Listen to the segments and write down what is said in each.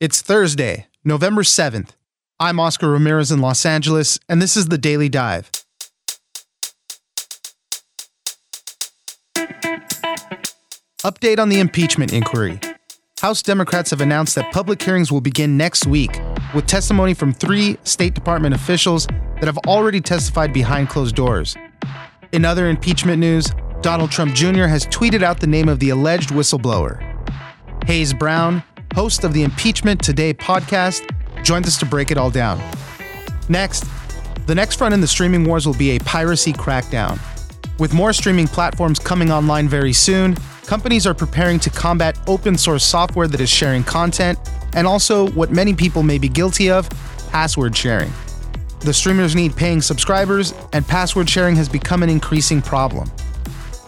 It's Thursday, November 7th. I'm Oscar Ramirez in Los Angeles, and this is the Daily Dive. Update on the impeachment inquiry. House Democrats have announced that public hearings will begin next week with testimony from three State Department officials that have already testified behind closed doors. In other impeachment news, Donald Trump Jr. has tweeted out the name of the alleged whistleblower. Hayes Brown, host of the Impeachment Today podcast, joins us to break it all down. Next, the next front in the streaming wars will be a piracy crackdown. With more streaming platforms coming online very soon, companies are preparing to combat open source software that is sharing content and also what many people may be guilty of password sharing. The streamers need paying subscribers, and password sharing has become an increasing problem.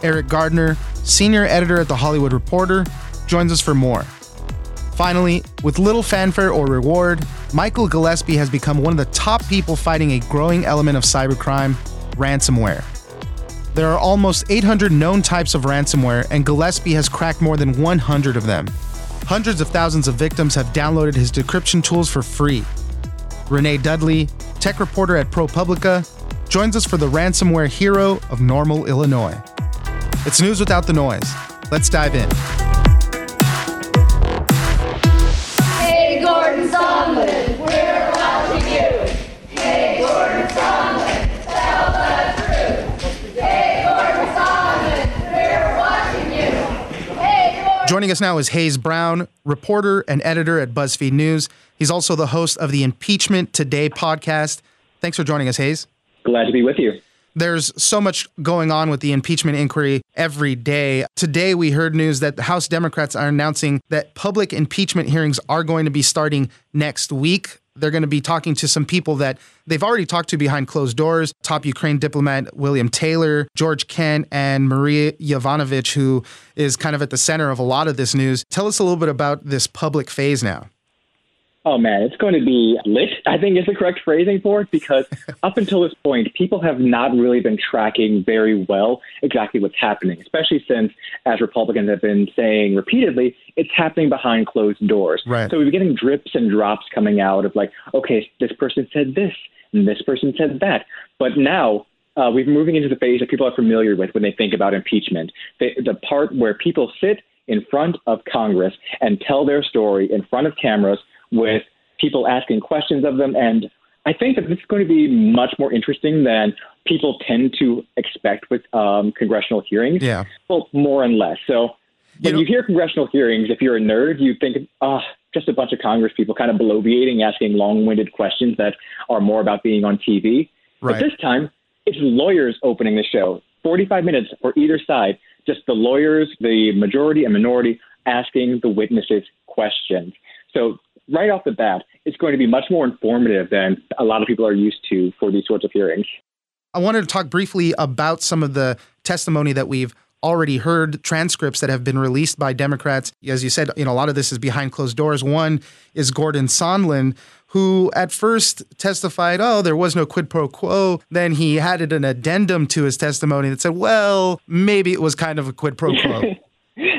Eriq Gardner, senior editor at The Hollywood Reporter, joins us for more. Finally, with little fanfare or reward, Michael Gillespie has become one of the top people fighting a growing element of cybercrime ransomware. There are almost 800 known types of ransomware, and Gillespie has cracked more than 100 of them. Hundreds of thousands of victims have downloaded his decryption tools for free. Renee Dudley, tech reporter at ProPublica, joins us for the ransomware hero of Normal, Illinois. It's news without the noise. Let's dive in. Joining us now is Hayes Brown, reporter and editor at BuzzFeed News. He's also the host of the Impeachment Today podcast. Thanks for joining us, Hayes. Glad to be with you. There's so much going on with the impeachment inquiry every day. Today, we heard news that the House Democrats are announcing that public impeachment hearings are going to be starting next week. They're going to be talking to some people that they've already talked to behind closed doors top Ukraine diplomat William Taylor, George Kent, and Maria Yovanovitch, who is kind of at the center of a lot of this news. Tell us a little bit about this public phase now. Oh man, it's going to be lit, I think is the correct phrasing for it, because up until this point, people have not really been tracking very well exactly what's happening, especially since, as Republicans have been saying repeatedly, it's happening behind closed doors. Right. So we've been getting drips and drops coming out of like, okay, this person said this, and this person said that. But now uh, we're moving into the phase that people are familiar with when they think about impeachment. The, the part where people sit in front of Congress and tell their story in front of cameras with people asking questions of them. And I think that this is going to be much more interesting than people tend to expect with um, congressional hearings. Yeah. Well, more and less. So when know- you hear congressional hearings, if you're a nerd, you think, ah, just a bunch of Congress people kind of bloviating, asking long-winded questions that are more about being on TV. Right. But this time, it's lawyers opening the show. 45 minutes for either side, just the lawyers, the majority and minority, asking the witnesses questions. So right off the bat, it's going to be much more informative than a lot of people are used to for these sorts of hearings. I wanted to talk briefly about some of the testimony that we've already heard transcripts that have been released by Democrats. As you said, you know, a lot of this is behind closed doors. One is Gordon Sondland, who at first testified, oh, there was no quid pro quo. Then he added an addendum to his testimony that said, well, maybe it was kind of a quid pro quo.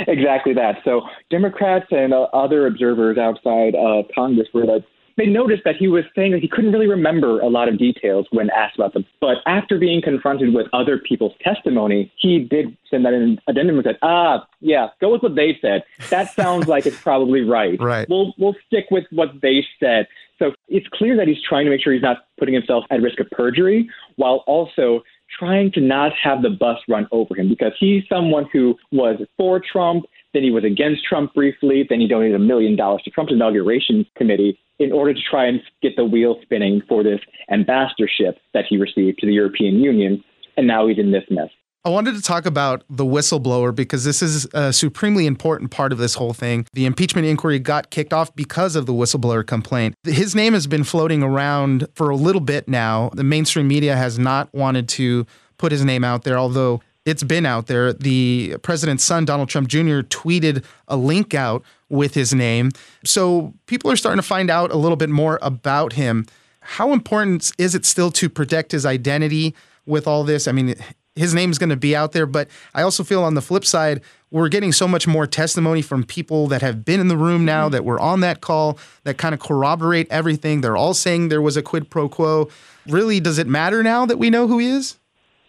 exactly that. So Democrats and uh, other observers outside of Congress were like, they noticed that he was saying that he couldn't really remember a lot of details when asked about them. But after being confronted with other people's testimony, he did send that in an addendum and said, ah, yeah, go with what they said. That sounds like it's probably right. Right. We'll, we'll stick with what they said. So it's clear that he's trying to make sure he's not putting himself at risk of perjury while also trying to not have the bus run over him because he's someone who was for Trump, then he was against Trump briefly, then he donated a million dollars to Trump's inauguration committee in order to try and get the wheel spinning for this ambassadorship that he received to the European Union, and now he's in this mess. I wanted to talk about the whistleblower because this is a supremely important part of this whole thing. The impeachment inquiry got kicked off because of the whistleblower complaint. His name has been floating around for a little bit now. The mainstream media has not wanted to put his name out there, although it's been out there. The president's son, Donald Trump Jr., tweeted a link out with his name. So people are starting to find out a little bit more about him. How important is it still to protect his identity with all this? I mean, his name's going to be out there. But I also feel on the flip side, we're getting so much more testimony from people that have been in the room now mm-hmm. that were on that call that kind of corroborate everything. They're all saying there was a quid pro quo. Really, does it matter now that we know who he is?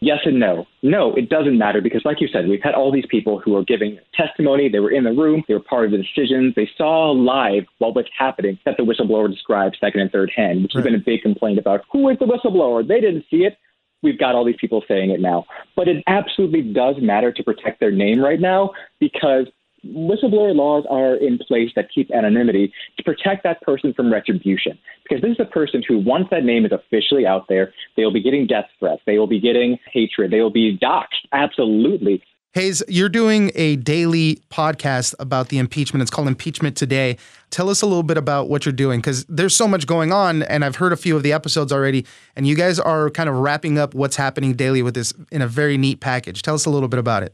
Yes and no. No, it doesn't matter because, like you said, we've had all these people who are giving testimony. They were in the room, they were part of the decisions, they saw live what was happening that the whistleblower described second and third hand, which Right. has been a big complaint about who is the whistleblower? They didn't see it. We've got all these people saying it now. But it absolutely does matter to protect their name right now because whistleblower laws are in place that keep anonymity to protect that person from retribution. Because this is a person who, once that name is officially out there, they will be getting death threats, they will be getting hatred, they will be doxxed. Absolutely. Hayes, you're doing a daily podcast about the impeachment. It's called Impeachment Today. Tell us a little bit about what you're doing because there's so much going on, and I've heard a few of the episodes already. And you guys are kind of wrapping up what's happening daily with this in a very neat package. Tell us a little bit about it.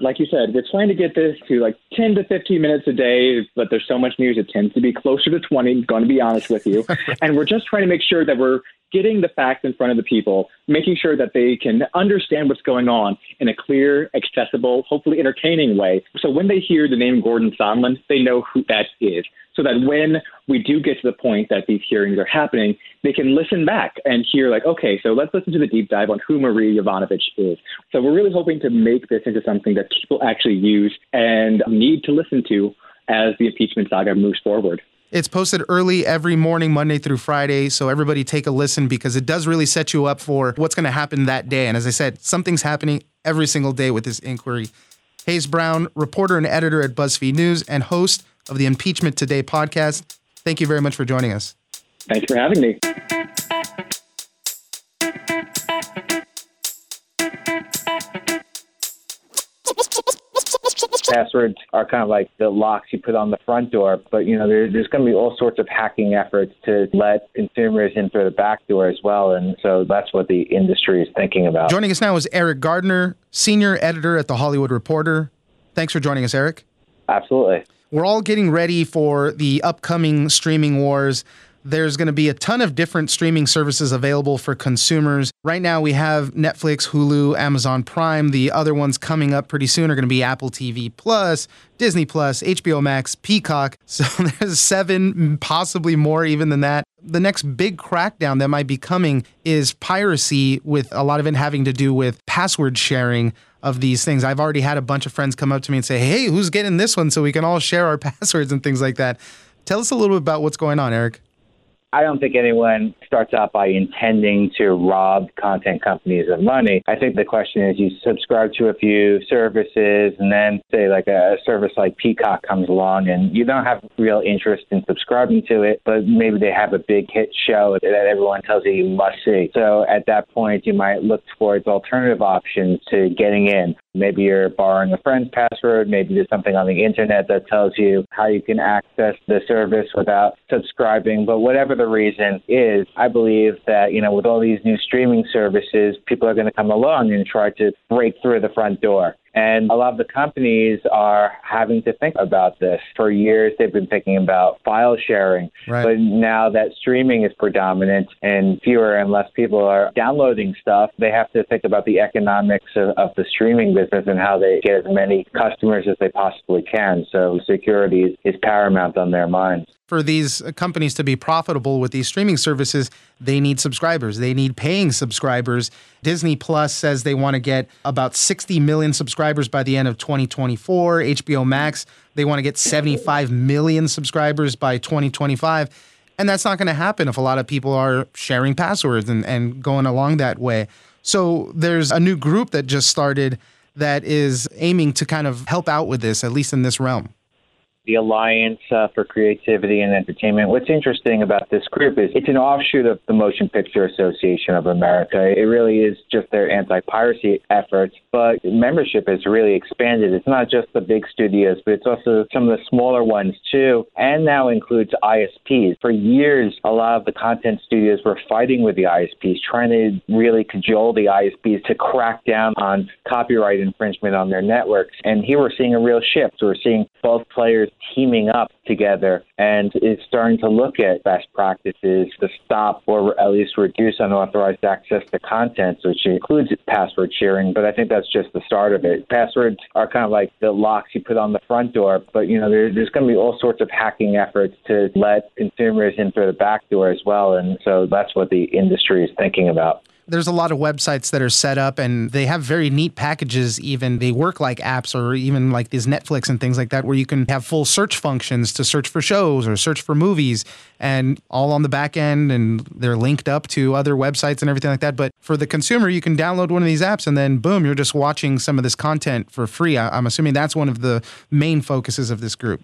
Like you said, we're trying to get this to like 10 to 15 minutes a day, but there's so much news, it tends to be closer to 20, going to be honest with you. and we're just trying to make sure that we're getting the facts in front of the people, making sure that they can understand what's going on in a clear, accessible, hopefully entertaining way. So when they hear the name Gordon Sondland, they know who that is. So that when we do get to the point that these hearings are happening, they can listen back and hear, like, okay, so let's listen to the deep dive on who Marie Yovanovitch is. So we're really hoping to make this into something that people actually use and need to listen to as the impeachment saga moves forward. It's posted early every morning, Monday through Friday. So everybody take a listen because it does really set you up for what's going to happen that day. And as I said, something's happening every single day with this inquiry. Hayes Brown, reporter and editor at BuzzFeed News and host of the Impeachment Today podcast. Thank you very much for joining us. Thanks for having me. Passwords are kind of like the locks you put on the front door, but you know there, there's going to be all sorts of hacking efforts to let consumers in through the back door as well, and so that's what the industry is thinking about. Joining us now is Eriq Gardner, senior editor at The Hollywood Reporter. Thanks for joining us, Eriq. Absolutely. We're all getting ready for the upcoming streaming wars. There's going to be a ton of different streaming services available for consumers. Right now, we have Netflix, Hulu, Amazon Prime. The other ones coming up pretty soon are going to be Apple TV Plus, Disney Plus, HBO Max, Peacock. So there's seven, possibly more even than that. The next big crackdown that might be coming is piracy, with a lot of it having to do with password sharing of these things. I've already had a bunch of friends come up to me and say, "Hey, who's getting this one so we can all share our passwords and things like that." Tell us a little bit about what's going on, Eriq. I don't think anyone starts out by intending to rob content companies of money. I think the question is you subscribe to a few services and then say like a service like Peacock comes along and you don't have real interest in subscribing to it, but maybe they have a big hit show that everyone tells you you must see. So at that point you might look towards alternative options to getting in. Maybe you're borrowing a friend's password. Maybe there's something on the internet that tells you how you can access the service without subscribing. But whatever the reason is, I believe that, you know, with all these new streaming services, people are going to come along and try to break through the front door. And a lot of the companies are having to think about this. For years, they've been thinking about file sharing. Right. But now that streaming is predominant and fewer and less people are downloading stuff, they have to think about the economics of, of the streaming business and how they get as many customers as they possibly can. So security is, is paramount on their minds. For these uh, companies to be profitable with these streaming services, they need subscribers. They need paying subscribers. Disney Plus says they want to get about 60 million subscribers by the end of 2024. HBO Max, they want to get 75 million subscribers by 2025. And that's not going to happen if a lot of people are sharing passwords and, and going along that way. So there's a new group that just started that is aiming to kind of help out with this, at least in this realm. The Alliance uh, for Creativity and Entertainment. What's interesting about this group is it's an offshoot of the Motion Picture Association of America. It really is just their anti piracy efforts, but membership has really expanded. It's not just the big studios, but it's also some of the smaller ones too, and now includes ISPs. For years, a lot of the content studios were fighting with the ISPs, trying to really cajole the ISPs to crack down on copyright infringement on their networks. And here we're seeing a real shift. We're seeing both players teaming up together and is starting to look at best practices to stop or at least reduce unauthorized access to content, which includes password sharing. But I think that's just the start of it. Passwords are kind of like the locks you put on the front door, but you know there, there's going to be all sorts of hacking efforts to let consumers in through the back door as well, and so that's what the industry is thinking about there's a lot of websites that are set up and they have very neat packages. Even they work like apps or even like these netflix and things like that where you can have full search functions to search for shows or search for movies and all on the back end and they're linked up to other websites and everything like that. But for the consumer you can download one of these apps and then boom you're just watching some of this content for free. I'm assuming that's one of the main focuses of this group.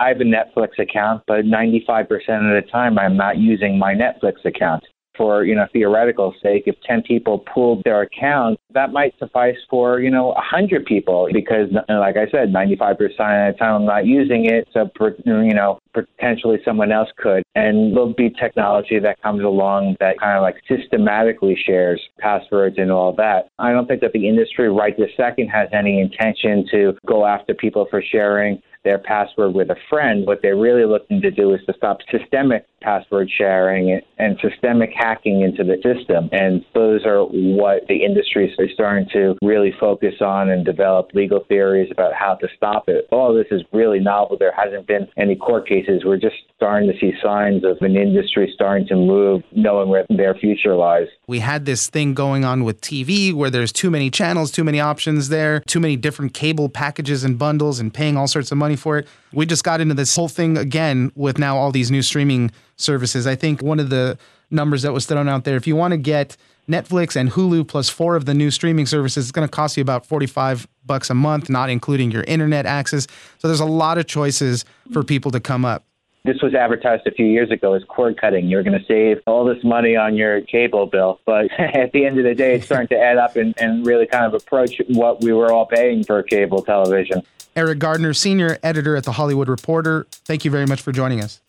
I have a Netflix account, but 95% of the time I'm not using my Netflix account for you know theoretical sake, if ten people pooled their accounts, that might suffice for you know a hundred people because, uh, like I said, ninety five percent of the time I'm not using it, so you know potentially someone else could. And there'll be technology that comes along that kind of like systematically shares passwords and all that. I don't think that the industry right this second has any intention to go after people for sharing their password with a friend. What they're really looking to do is to stop systemic password sharing and systemic hacking into the system. And those are what the industry is starting to really focus on and develop legal theories about how to stop it. All this is really novel. There hasn't been any court cases. We're just starting to see signs of an industry starting to move, knowing where their future lies. We had this thing going on with TV where there's too many channels, too many options there, too many different cable packages and bundles, and paying all sorts of money for it. We just got into this whole thing again with now all these new streaming services. I think one of the numbers that was thrown out there, if you want to get Netflix and Hulu plus four of the new streaming services, it's going to cost you about 45 bucks a month, not including your internet access. So there's a lot of choices for people to come up. This was advertised a few years ago as cord cutting. You're going to save all this money on your cable bill. But at the end of the day, it's starting to add up and, and really kind of approach what we were all paying for cable television. Eriq Gardner, senior editor at The Hollywood Reporter, thank you very much for joining us.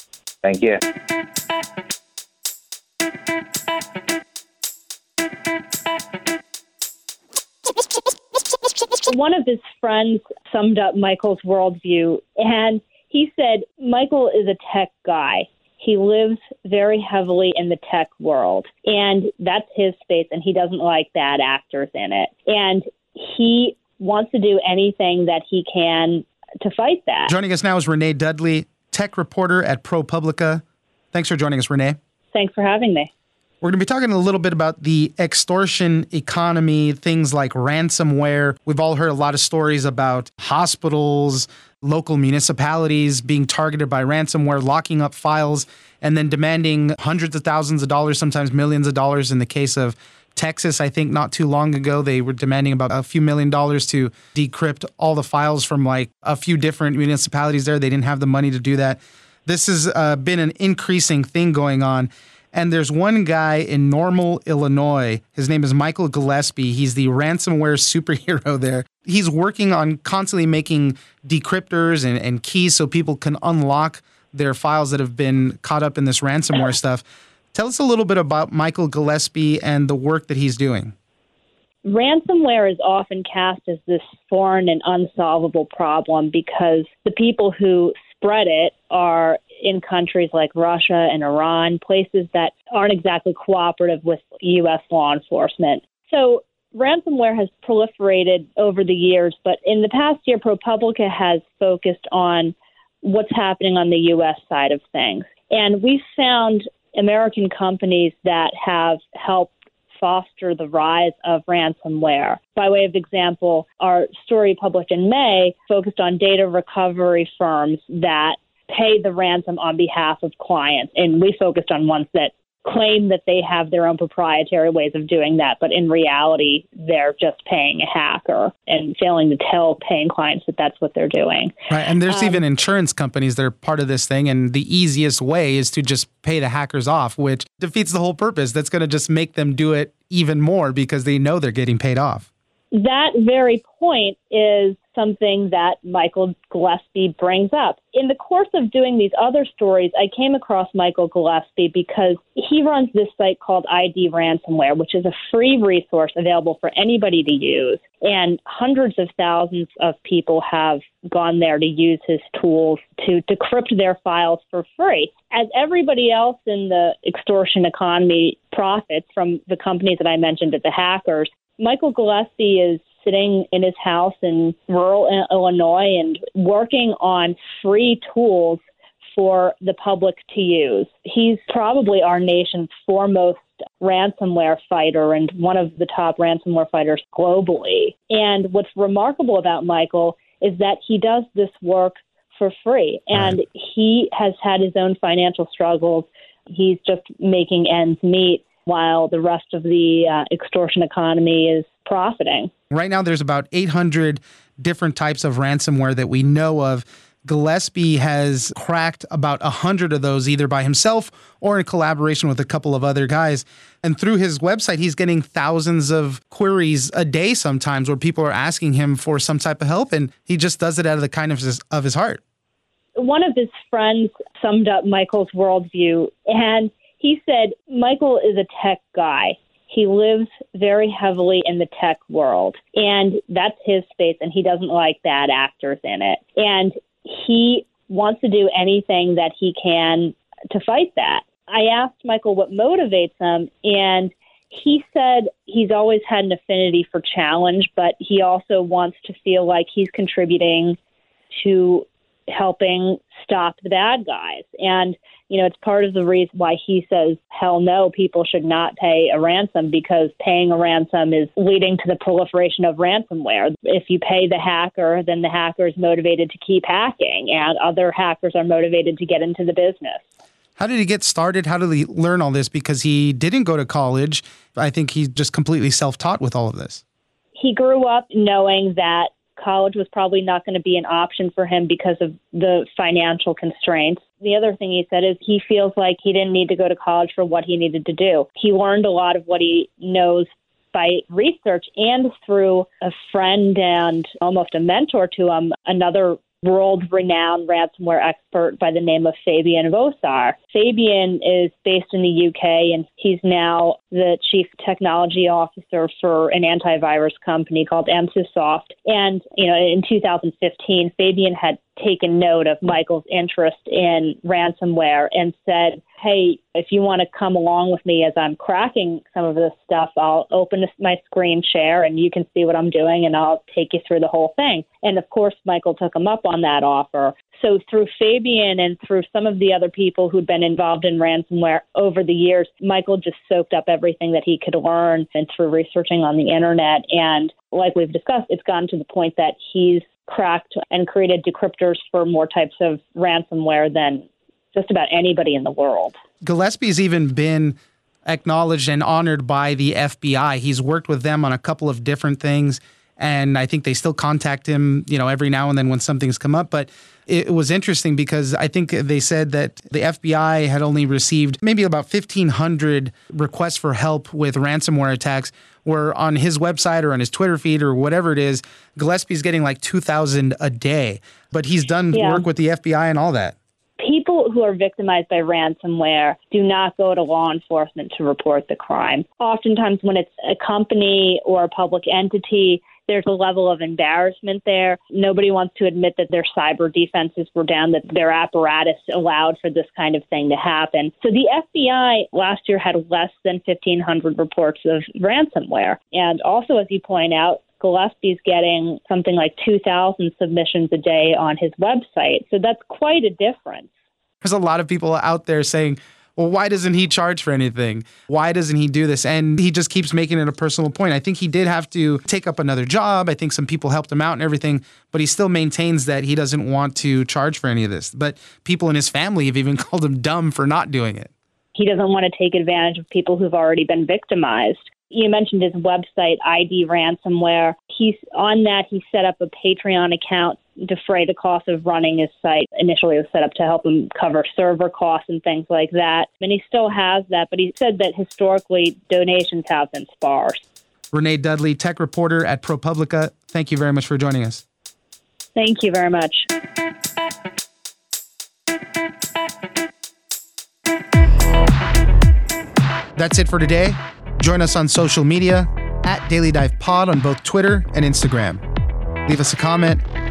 Thank you. One of his friends summed up Michael's worldview, and he said Michael is a tech guy. He lives very heavily in the tech world, and that's his space, and he doesn't like bad actors in it. And he wants to do anything that he can to fight that. Joining us now is Renee Dudley, tech reporter at ProPublica. Thanks for joining us, Renee. Thanks for having me. We're going to be talking a little bit about the extortion economy, things like ransomware. We've all heard a lot of stories about hospitals, local municipalities being targeted by ransomware, locking up files, and then demanding hundreds of thousands of dollars, sometimes millions of dollars in the case of Texas, I think not too long ago, they were demanding about a few million dollars to decrypt all the files from like a few different municipalities there. They didn't have the money to do that. This has uh, been an increasing thing going on. And there's one guy in Normal, Illinois. His name is Michael Gillespie. He's the ransomware superhero there. He's working on constantly making decryptors and, and keys so people can unlock their files that have been caught up in this ransomware stuff. Tell us a little bit about Michael Gillespie and the work that he's doing. Ransomware is often cast as this foreign and unsolvable problem because the people who spread it are in countries like Russia and Iran, places that aren't exactly cooperative with U.S. law enforcement. So ransomware has proliferated over the years, but in the past year, ProPublica has focused on what's happening on the U.S. side of things. And we found American companies that have helped foster the rise of ransomware. By way of example, our story published in May focused on data recovery firms that pay the ransom on behalf of clients. And we focused on ones that claim that they have their own proprietary ways of doing that, but in reality, they're just paying a hacker and failing to tell paying clients that that's what they're doing. Right. And there's um, even insurance companies that are part of this thing. And the easiest way is to just pay the hackers off, which defeats the whole purpose. That's going to just make them do it even more because they know they're getting paid off. That very point is something that Michael Gillespie brings up. In the course of doing these other stories, I came across Michael Gillespie because he runs this site called ID Ransomware, which is a free resource available for anybody to use. And hundreds of thousands of people have gone there to use his tools to decrypt their files for free. As everybody else in the extortion economy profits from the companies that I mentioned at the hackers, Michael Gillespie is sitting in his house in rural Illinois and working on free tools for the public to use. He's probably our nation's foremost ransomware fighter and one of the top ransomware fighters globally. And what's remarkable about Michael is that he does this work for free and he has had his own financial struggles. He's just making ends meet while the rest of the uh, extortion economy is profiting. Right now, there's about 800 different types of ransomware that we know of. Gillespie has cracked about 100 of those either by himself or in collaboration with a couple of other guys. And through his website, he's getting thousands of queries a day sometimes where people are asking him for some type of help, and he just does it out of the kindness of his, of his heart. One of his friends summed up Michael's worldview, and he said, Michael is a tech guy. He lives very heavily in the tech world, and that's his space, and he doesn't like bad actors in it. And he wants to do anything that he can to fight that. I asked Michael what motivates him, and he said he's always had an affinity for challenge, but he also wants to feel like he's contributing to helping stop the bad guys. And, you know, it's part of the reason why he says, hell no, people should not pay a ransom because paying a ransom is leading to the proliferation of ransomware. If you pay the hacker, then the hacker is motivated to keep hacking, and other hackers are motivated to get into the business. How did he get started? How did he learn all this? Because he didn't go to college. I think he's just completely self taught with all of this. He grew up knowing that college was probably not going to be an option for him because of the financial constraints. The other thing he said is he feels like he didn't need to go to college for what he needed to do. He learned a lot of what he knows by research and through a friend and almost a mentor to him, another world renowned ransomware expert by the name of Fabian Wosar. Fabian is based in the UK and he's now the chief technology officer for an antivirus company called Emsisoft. And, you know, in 2015, Fabian had taken note of Michael's interest in ransomware and said, Hey, if you want to come along with me as I'm cracking some of this stuff, I'll open my screen share and you can see what I'm doing and I'll take you through the whole thing. And of course, Michael took him up on that offer. So through Fabian and through some of the other people who'd been involved in ransomware over the years, Michael just soaked up everything that he could learn and through researching on the internet. And like we've discussed, it's gotten to the point that he's cracked and created decryptors for more types of ransomware than just about anybody in the world. Gillespie's even been acknowledged and honored by the FBI. He's worked with them on a couple of different things and I think they still contact him, you know, every now and then when something's come up, but it was interesting because I think they said that the FBI had only received maybe about 1500 requests for help with ransomware attacks where on his website or on his Twitter feed or whatever it is, Gillespie's getting like 2,000 a day. But he's done yeah. work with the FBI and all that. People who are victimized by ransomware do not go to law enforcement to report the crime. Oftentimes, when it's a company or a public entity, there's a level of embarrassment there. Nobody wants to admit that their cyber defenses were down, that their apparatus allowed for this kind of thing to happen. So the FBI last year had less than 1,500 reports of ransomware. And also, as you point out, Gillespie's getting something like 2,000 submissions a day on his website. So that's quite a difference. There's a lot of people out there saying, well, why doesn't he charge for anything? Why doesn't he do this? And he just keeps making it a personal point. I think he did have to take up another job. I think some people helped him out and everything, but he still maintains that he doesn't want to charge for any of this. But people in his family have even called him dumb for not doing it. He doesn't want to take advantage of people who've already been victimized. You mentioned his website, ID Ransomware. He's on that. He set up a Patreon account defray the cost of running his site. Initially, it was set up to help him cover server costs and things like that. And he still has that, but he said that historically donations have been sparse. Renee Dudley, tech reporter at ProPublica, thank you very much for joining us. Thank you very much. That's it for today. Join us on social media at Daily Dive Pod on both Twitter and Instagram. Leave us a comment,